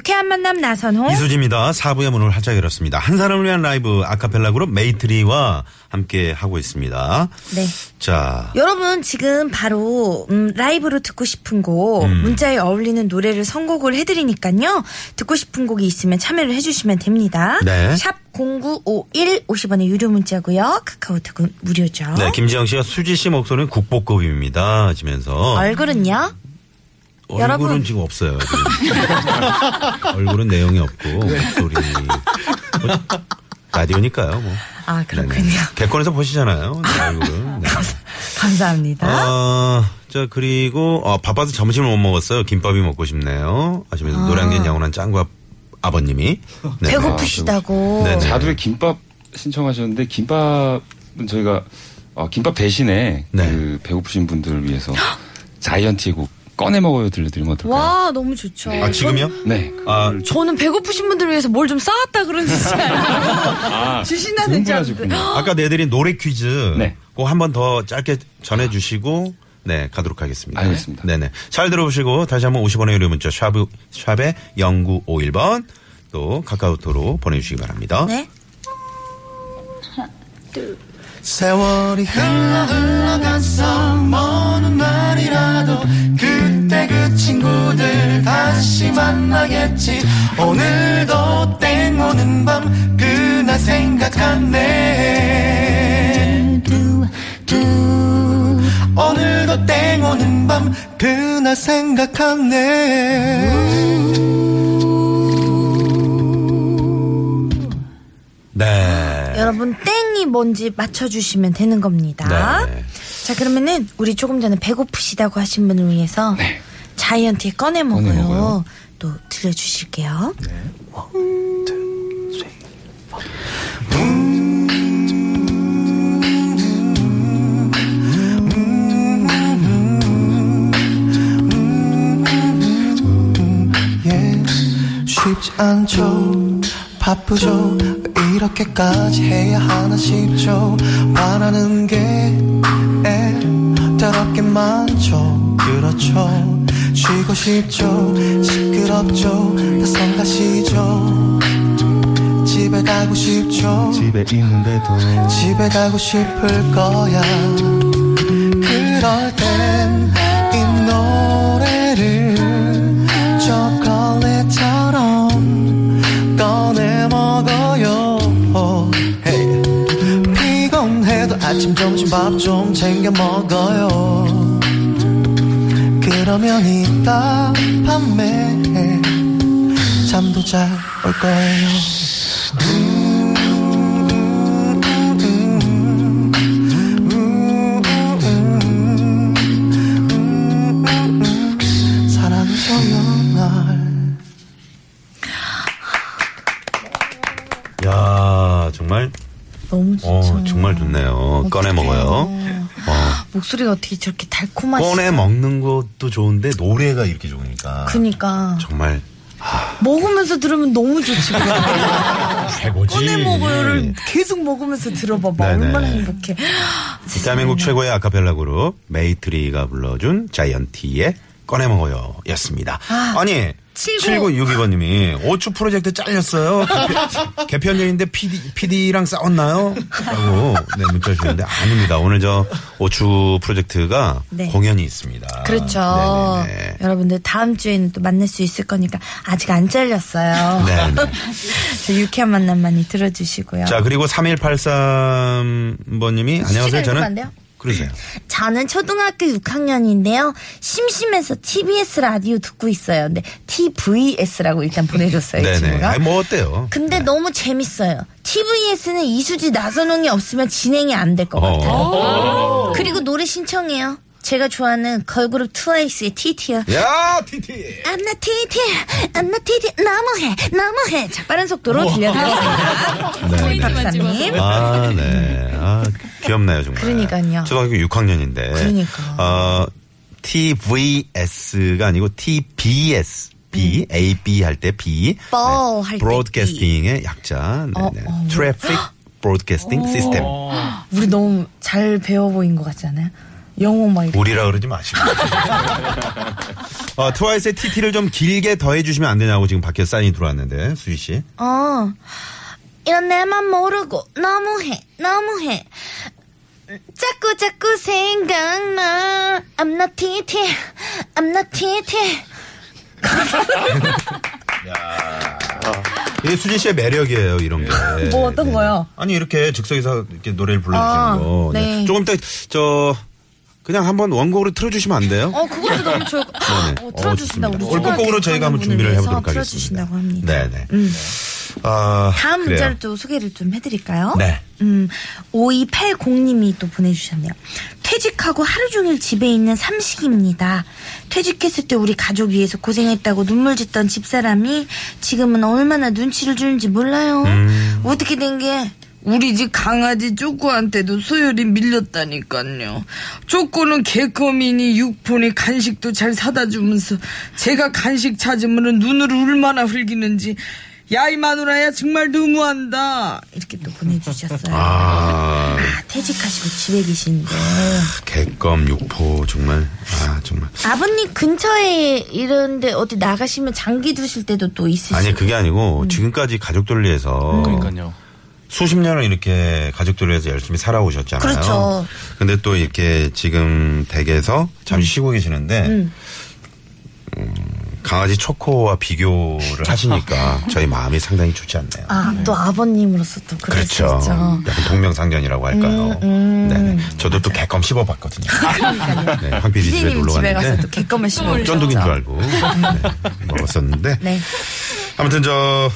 유쾌한 만남 나선홍. 이수지입니다. 4부의 문을 활짝 열었습니다. 한 사람을 위한 라이브 아카펠라 그룹 메이트리와 함께 하고 있습니다. 네. 자, 여러분 지금 바로 음, 라이브로 듣고 싶은 곡 음. 문자에 어울리는 노래를 선곡을 해드리니까요. 듣고 싶은 곡이 있으면 참여를 해주시면 됩니다. 네. 샵 0951 50원의 유료 문자고요. 카카오톡은 무료죠. 네, 김지영 씨가 수지 씨 목소리는 국보급입니다. 하시면서 얼굴은요? 얼굴은 여러분. 지금 없어요. 지금. 얼굴은 내용이 없고 목소리 뭐, 라디오니까요. 뭐. 아 그렇군요. 네네. 객관에서 보시잖아요. 네, 얼굴은. 네. 감사합니다. 아, 자 그리고 어, 바빠서 점심을 못 먹었어요. 김밥이 먹고 싶네요. 하시면서 노량진 양호한 짱구 아버님이 네. 배고프시다고. 네네. 자두에 김밥 신청하셨는데 김밥은 저희가 어, 김밥 대신에 네. 그 배고프신 분들을 위해서 자이언티의 곡 꺼내 먹어요 들려드리면 어떨까요? 와 너무 좋죠. 아 지금요? 네. 아 저는 배고프신 분들을 위해서 뭘 좀 쌓았다 그러는 줄 알아요. 주신다는 줄 알고. 흥분하셨군요. 아까 내드린 노래 퀴즈 네. 꼭 한 번 더 짧게 전해주시고 네 가도록 하겠습니다. 알겠습니다. 네네 잘 들어보시고 다시 한번 50원의 유료 문자 샵, 샵에 0951번 또 카카오톡으로 보내주시기 바랍니다. 네. 세월이 흘러 흘러갔어 먼 훗날이라도 그때 그 친구들 다시 만나겠지. 오늘도 땡 오는 밤 그날 생각하네. 오늘도 땡 오는 밤 그날 생각하네. 네. 여러분 땡이 뭔지 맞춰주시면 되는 겁니다. 네. 자 그러면은 우리 조금 전에 배고프시다고 하신 분을 위해서 자이언티에 꺼내 먹어요. 꺼내 먹어요. 또 들려주실게요. 예, 쉽지 않죠 바쁘죠 왜 이렇게까지 해야 하나 싶죠. 바라는 게 에, 더럽게 많죠. 그렇죠. 쉬고 싶죠. 시끄럽죠. 다 성 가시죠. 집에 가고 싶죠. 집에 있는데도. 집에 가고 싶을 거야. 그럴 땐 밥 좀 챙겨 먹어요. 그러면 이따 밤에 잠도 잘 올 거예요 정말 좋네요. 꺼내 먹어요. 어. 목소리가 어떻게 저렇게 달콤하지? 꺼내 먹는 것도 좋은데 노래가 이렇게 좋으니까 그니까 정말 먹으면서 들으면 너무 좋지. 최고지. 꺼내 먹어요를 계속 먹으면서 들어봐봐 네네. 얼마나 행복해. 대한민국 최고의 아카펠라 그룹 메이트리가 불러준 자이언티의 꺼내 먹어요 였습니다. 아, 니 7962번님이 오추 프로젝트 잘렸어요. 개편, 개편전인데 PD, PD랑 싸웠나요? 라고 네, 문자 주셨는데 아닙니다. 오늘 저 오추 프로젝트가 네. 공연이 있습니다. 그렇죠. 네네네. 여러분들 다음 주에는 또 만날 수 있을 거니까 아직 안 잘렸어요. 네네. 저 유쾌한 만남 많이 들어주시고요. 자, 그리고 3183번님이 안녕하세요. 저는? 그러세요. 저는 초등학교 6학년인데요. 심심해서 TBS 라디오 듣고 있어요. 근데 TVS라고 일단 보내줬어요. 이 네네. 친구가. 아니, 뭐 어때요? 근데 너무 재밌어요. TVS는 이수지 나선홍이 없으면 진행이 안 될 것 같아요. 그리고 노래 신청해요. 제가 좋아하는 걸그룹 트와이스의 TT요. 야, 티티. I'm not TT, I'm not TT. 너무해, 너무해. 자, 빠른 속도로 들려드렸습니다. 네, 네. 박사님. 아, 네. 아, 귀엽네요, 정말. 그러니까요. 초등학교 6학년인데. 그러니까. 어, TVS가 아니고 TBS. B, A, B 할 때 B. 음. 뻘 할때 브로드캐스팅의 약자. 네, 어, 네. 어. Traffic Broadcasting System. 우리 너무 잘 배워 보인 것 같지 않아요? 영어 막 이렇게. 우리라 그러지 마시고. 어, 트와이스의 TT를 좀 길게 더해 주시면 안 되냐고 지금 밖에 사인이 들어왔는데, 수희 씨. 어. 이런 내맘 모르고 너무해, 너무해. 자꾸 자꾸 생각나. I'm like TT, just like TT. 이게 수진 씨의 매력이에요, 이런 게. 뭐 어떤 거요? 아니, 이렇게 즉석에서 이렇게 노래를 불러주시는 아, 거. 네. 조금 더, 저, 그냥 한번 원곡으로 틀어주시면 안 돼요? 어, 그것도 너무 좋을 것 같아요. 네네. 어, 틀어주신다고. 어, 우리 끝곡으로 저희가 한번 준비를 해보도록 하겠습니다. 틀어주신다고 합니다. 네네. 아, 다음 그래요. 문자를 또 소개를 좀 해드릴까요? 네. 음, 5280님이 또 보내주셨네요. 퇴직하고 하루 종일 집에 있는 삼식입니다. 퇴직했을 때 우리 가족 위해서 고생했다고 눈물 짓던 집사람이 지금은 얼마나 눈치를 주는지 몰라요. 음. 어떻게 된 게? 우리 집 강아지 쪼꼬한테도 소열이 밀렸다니까요. 쪼꼬는 개껌이니 육포니 간식도 잘 사다 주면서 제가 간식 찾으면 눈을 얼마나 흘기는지 야 이 마누라야 정말 너무한다 이렇게 또 보내주셨어요. 아, 아, 퇴직하시고 집에 계신데 개껌, 육포, 정말, 아, 정말. 아버님 근처에 이런데 어디 나가시면 장기 두실 때도 또 있으시고 아니, 그게 음. 아니고, 지금까지 가족들을 위해서. 그러니까요. 수십 년을 이렇게 가족들을 위해서 열심히 살아오셨잖아요. 그렇죠. 근데 또 이렇게 지금 댁에서 잠시 쉬고 계시는데, 음, 강아지 초코와 비교를 하시니까 저희 마음이 상당히 좋지 않네요. 아또 아버님으로서 또 그렇죠. 음, 약간 동명상련이라고 할까요. 네네. 저도 또 개껌 씹어봤거든요. 네, 황 PD 집에 놀러 집에 가서 갔는데 또 개껌을 씹어 쫀득인 줄 알고 네, 먹었었는데 네. 아무튼 저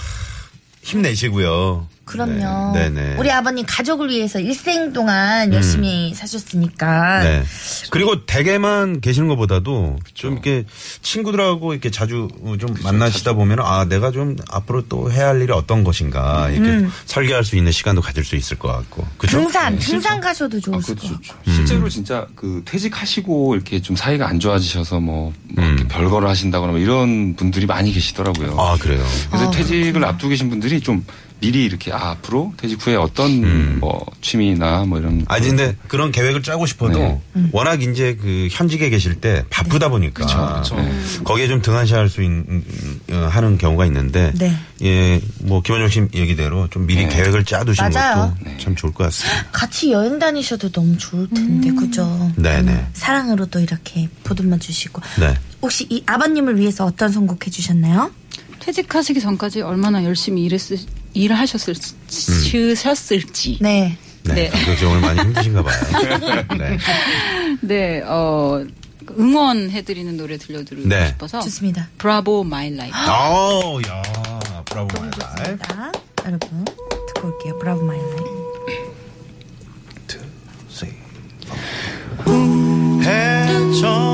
힘내시고요. 그럼요. 네, 네네. 우리 아버님 가족을 위해서 일생 동안 열심히 사셨으니까. 네. 그리고 댁에만 계시는 것보다도 좀 이렇게 친구들하고 이렇게 자주 좀 만나시다 보면 아 내가 좀 앞으로 또 해야 할 일이 어떤 것인가 이렇게 설계할 수 있는 시간도 가질 수 있을 것 같고 그죠? 등산, 등산 가셔도 아, 좋으실 그렇죠. 것 같고. 실제로 진짜 그 퇴직하시고 이렇게 좀 사이가 안 좋아지셔서 뭐, 뭐 이렇게 별거를 하신다거나 뭐 이런 분들이 많이 계시더라고요. 아 그래요. 그래서 퇴직을 앞두고 계신 분들이 좀 미리 이렇게 아, 앞으로 퇴직 후에 어떤 뭐 취미나 뭐 이런 아 근데 그런 계획을 짜고 싶어도 네. 워낙 이제 그 현직에 계실 때 바쁘다 보니까 그렇죠. 네. 거기에 좀 등한시할 수 있는 어, 하는 경우가 있는데 네. 예뭐 김원정 씨 얘기대로 좀 미리 네. 계획을 짜두시는 맞아요. 것도 참 좋을 것 같습니다. 같이 여행 다니셔도 너무 좋을 텐데, 그죠? 네네. 사랑으로 또 이렇게 보듬어 주시고. 네. 혹시 이 아버님을 위해서 어떤 선곡 해 주셨나요? 퇴직하시기 전까지 얼마나 열심히 일했을, 일을 하셨을지. 네. 네. 네. 감독님 오늘 많이 힘드신가 봐요. 네. 네, 어, 응원해드리는 노래 들려드리고 네. 싶어서. 좋습니다. Bravo My Life. 아우, 야, 브라보 마이 라이프. 자, 여러분, 듣고 올게요. 브라보 마이 라이프. 해 저문 어느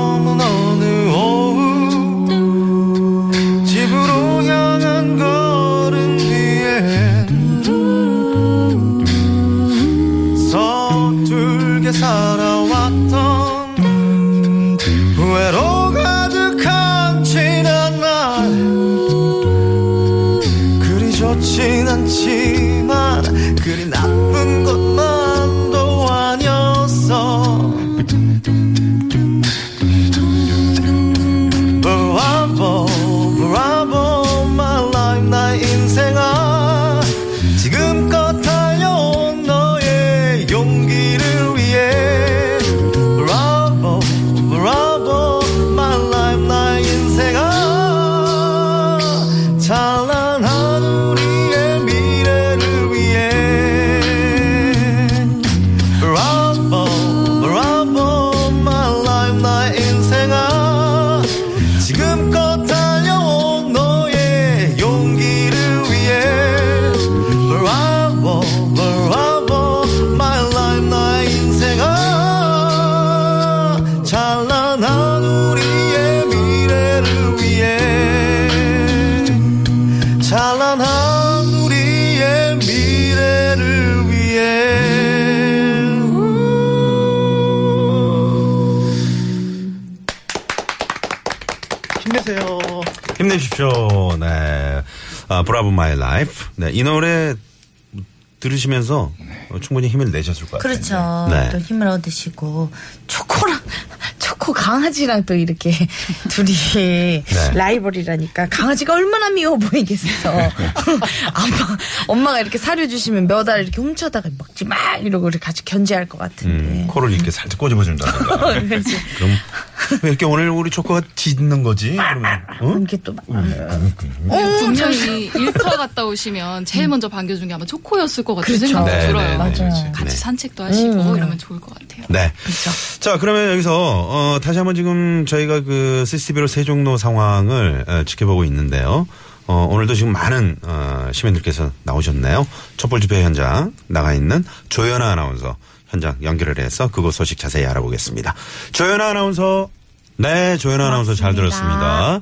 않지만 그리 나쁜 것 쇼. 네. 아, Bravo My Life. 네. 이 노래 들으시면서 어, 충분히 힘을 내셨을 것 같아요. 그렇죠. 네. 또 힘을 얻으시고 초코랑 초코 강아지랑 또 이렇게 둘이 네. 라이벌이라니까 강아지가 얼마나 미워 보이겠어. 아빠 엄마가 이렇게 사료 주시면 몇 알 이렇게 훔쳐다가 먹지 마 이러고 이렇게 같이 견제할 것 같은데. 음, 코를 이렇게 살짝 꼬집어준다든가. 그렇지. 그럼 왜 이렇게 오늘 우리 초코가 짖는 거지? 그러면 어? 이렇게 또 막. 분명히 일터 갔다 오시면 제일 먼저 반겨준 게 아마 초코였을 것 같은 그렇죠. 생각이 네, 들어요. 네, 네, 맞아요. 같이 네. 산책도 하시고 이러면 좋을 것 같아요. 네. 자, 그러면 여기서, 어, 다시 한번 지금 저희가 그 CCTV로 세종로 상황을 어, 지켜보고 있는데요. 어, 오늘도 지금 많은, 어, 시민들께서 나오셨네요. 촛불 집회 현장 나가 있는 조연아 아나운서 현장 연결을 해서 그곳 소식 자세히 알아보겠습니다. 조연아 아나운서. 네, 조연아 아나운서 잘 들었습니다.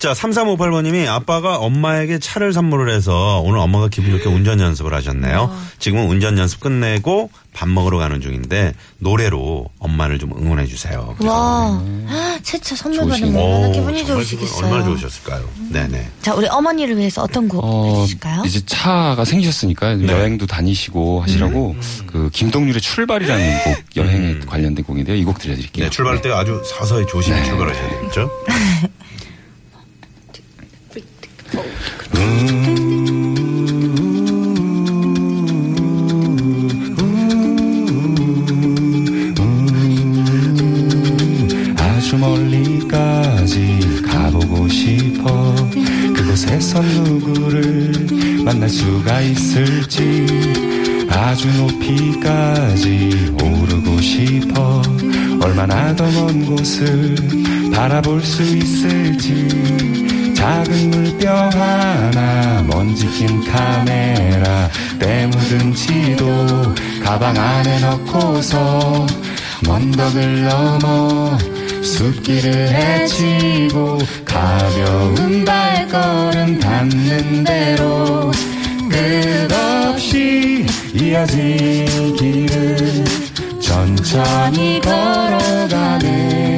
자, 3358번님이 아빠가 엄마에게 차를 선물을 해서 오늘 엄마가 기분 좋게 운전 연습을 하셨네요. 지금은 운전 연습 끝내고 밥 먹으러 가는 중인데 노래로 엄마를 좀 응원해 주세요. 와, 세차 선물 받으면. 얼마나 오, 기분이 좋으시겠어요. 얼마나 좋으셨을까요? 네네. 자, 우리 어머니를 위해서 어떤 곡 어, 해주실까요? 이제 차가 생기셨으니까 네. 여행도 다니시고 하시라고 음. 그 김동률의 출발이라는 곡 여행에 관련된 곡인데요. 이 곡 들려드릴게요. 네, 출발할 때 아주 서서히 조심히 네. 출발하셔야 되겠죠? 그곳에서 누구를 만날 수가 있을지 아주 높이까지 오르고 싶어 얼마나 더 먼 곳을 바라볼 수 있을지 작은 물병 하나 먼지 낀 카메라 때 묻은 지도 가방 안에 넣고서 언덕을 넘어 숲길을 헤치고 가벼운 발걸음 닿는 대로 끝없이 이어진 길을 천천히 걸어가네.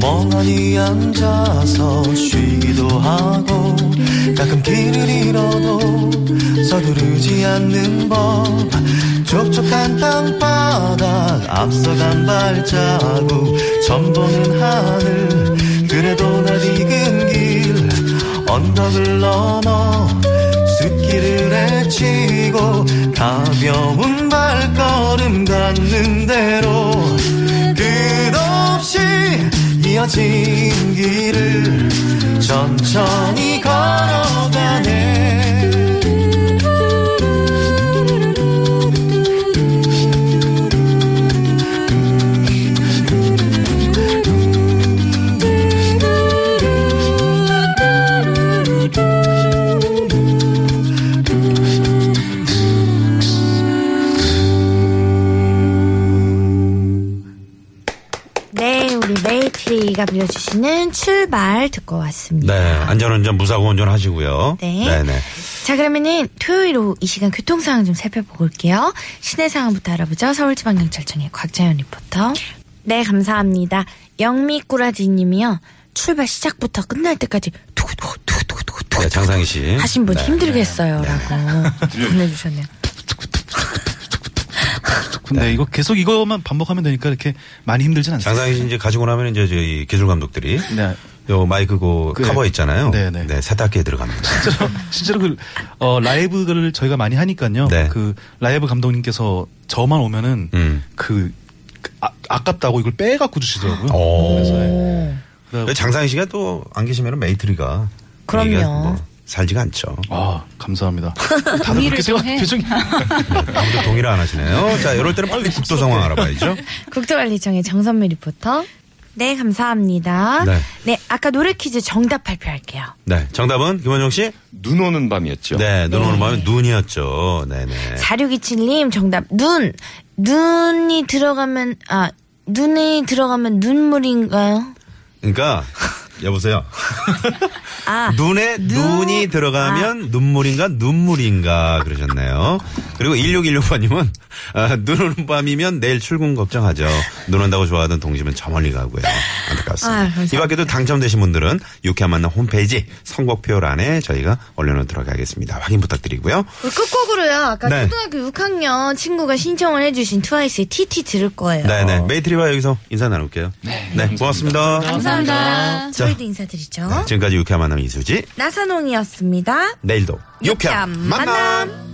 멍하니 앉아서 쉬기도 하고 가끔 길을 잃어도 서두르지 않는 법. 촉촉한 땅바닥 앞서간 발자국. 전보는 하늘 그래도 날 익은 길. 언덕을 넘어 숲길을 헤치고 가벼운 발걸음 닿는 대로 끝없이 이어진 길을 천천히 걸어가네 네, 메이트리가 불러주시는 출발 듣고 왔습니다. 네, 안전운전 무사고 운전하시고요. 네. 네네. 자, 그러면은 토요일 오후 이 시간 교통 상황 좀 살펴보고 올게요. 시내 상황부터 알아보죠. 서울지방경찰청의 곽자연 리포터. 네, 감사합니다. 영미꾸라지 님이요. 출발 시작부터 끝날 때까지 두구두구 두구두구 두구 네, 장상희 씨. 하신 분 네. 힘들겠어요. 라고 보내주셨네요. 근데 이거 계속 이거만 반복하면 되니까 이렇게 많이 힘들진 않습니다. 장상희 씨 이제 가지고 나면 이제 저희 기술 감독들이 네. 요 마이크 그 그, 커버 있잖아요. 네, 네. 세탁기에 들어갑니다. 실제로, 실제로 그, 어, 라이브를 저희가 많이 하니까요. 네. 그, 라이브 감독님께서 저만 오면은, 음. 그, 그 아, 아깝다고 이걸 빼갖고 주시더라고요. 오. 그래서, 예. 그래서- 장상희 씨가 또 안 계시면 메이트리가 그럼요. 뭐 살지가 않죠. 아, 감사합니다. 다들 그렇게 좀 생각, 해. 표정이. 아무도 동의를 안 하시네요. 자, 이럴 때는 빨리 국도 상황 알아봐야죠. 국토관리청의 정선미 리포터. 네, 감사합니다. 네. 네, 아까 노래 퀴즈 정답 발표할게요. 네, 정답은 김원정 씨. 눈 오는 밤이었죠. 네, 눈 오는 밤에 눈이었죠. 네네. 4627님 정답 눈 눈이 들어가면 아 눈이 들어가면 눈물인가요? 그러니까 여보세요. 아, 눈에 눈 이 들어가면 눈물인가 눈물인가 그러셨네요. 그리고 1616번님은 아, 눈 오는 밤이면 내일 출근 걱정하죠. 눈 온다고 좋아하던 동심은 저 멀리 가고요. 안타깝습니다. 감사합니다. 이 밖에도 당첨되신 분들은 유쾌한 만남 홈페이지 선곡표란에 저희가 올려놓도록 하겠습니다. 확인 부탁드리고요. 끝곡으로요. 아까 네. 초등학교 6학년 친구가 신청을 해주신 트와이스의 TT 들을 거예요. 네네. 메이트리와 여기서 인사 나눌게요. 네. 고맙습니다. 감사합니다. 저희도 인사드리죠. 지금까지 유쾌한 만남 이수지. 나선홍이었습니다. 내일도 유쾌한 만남. 만남.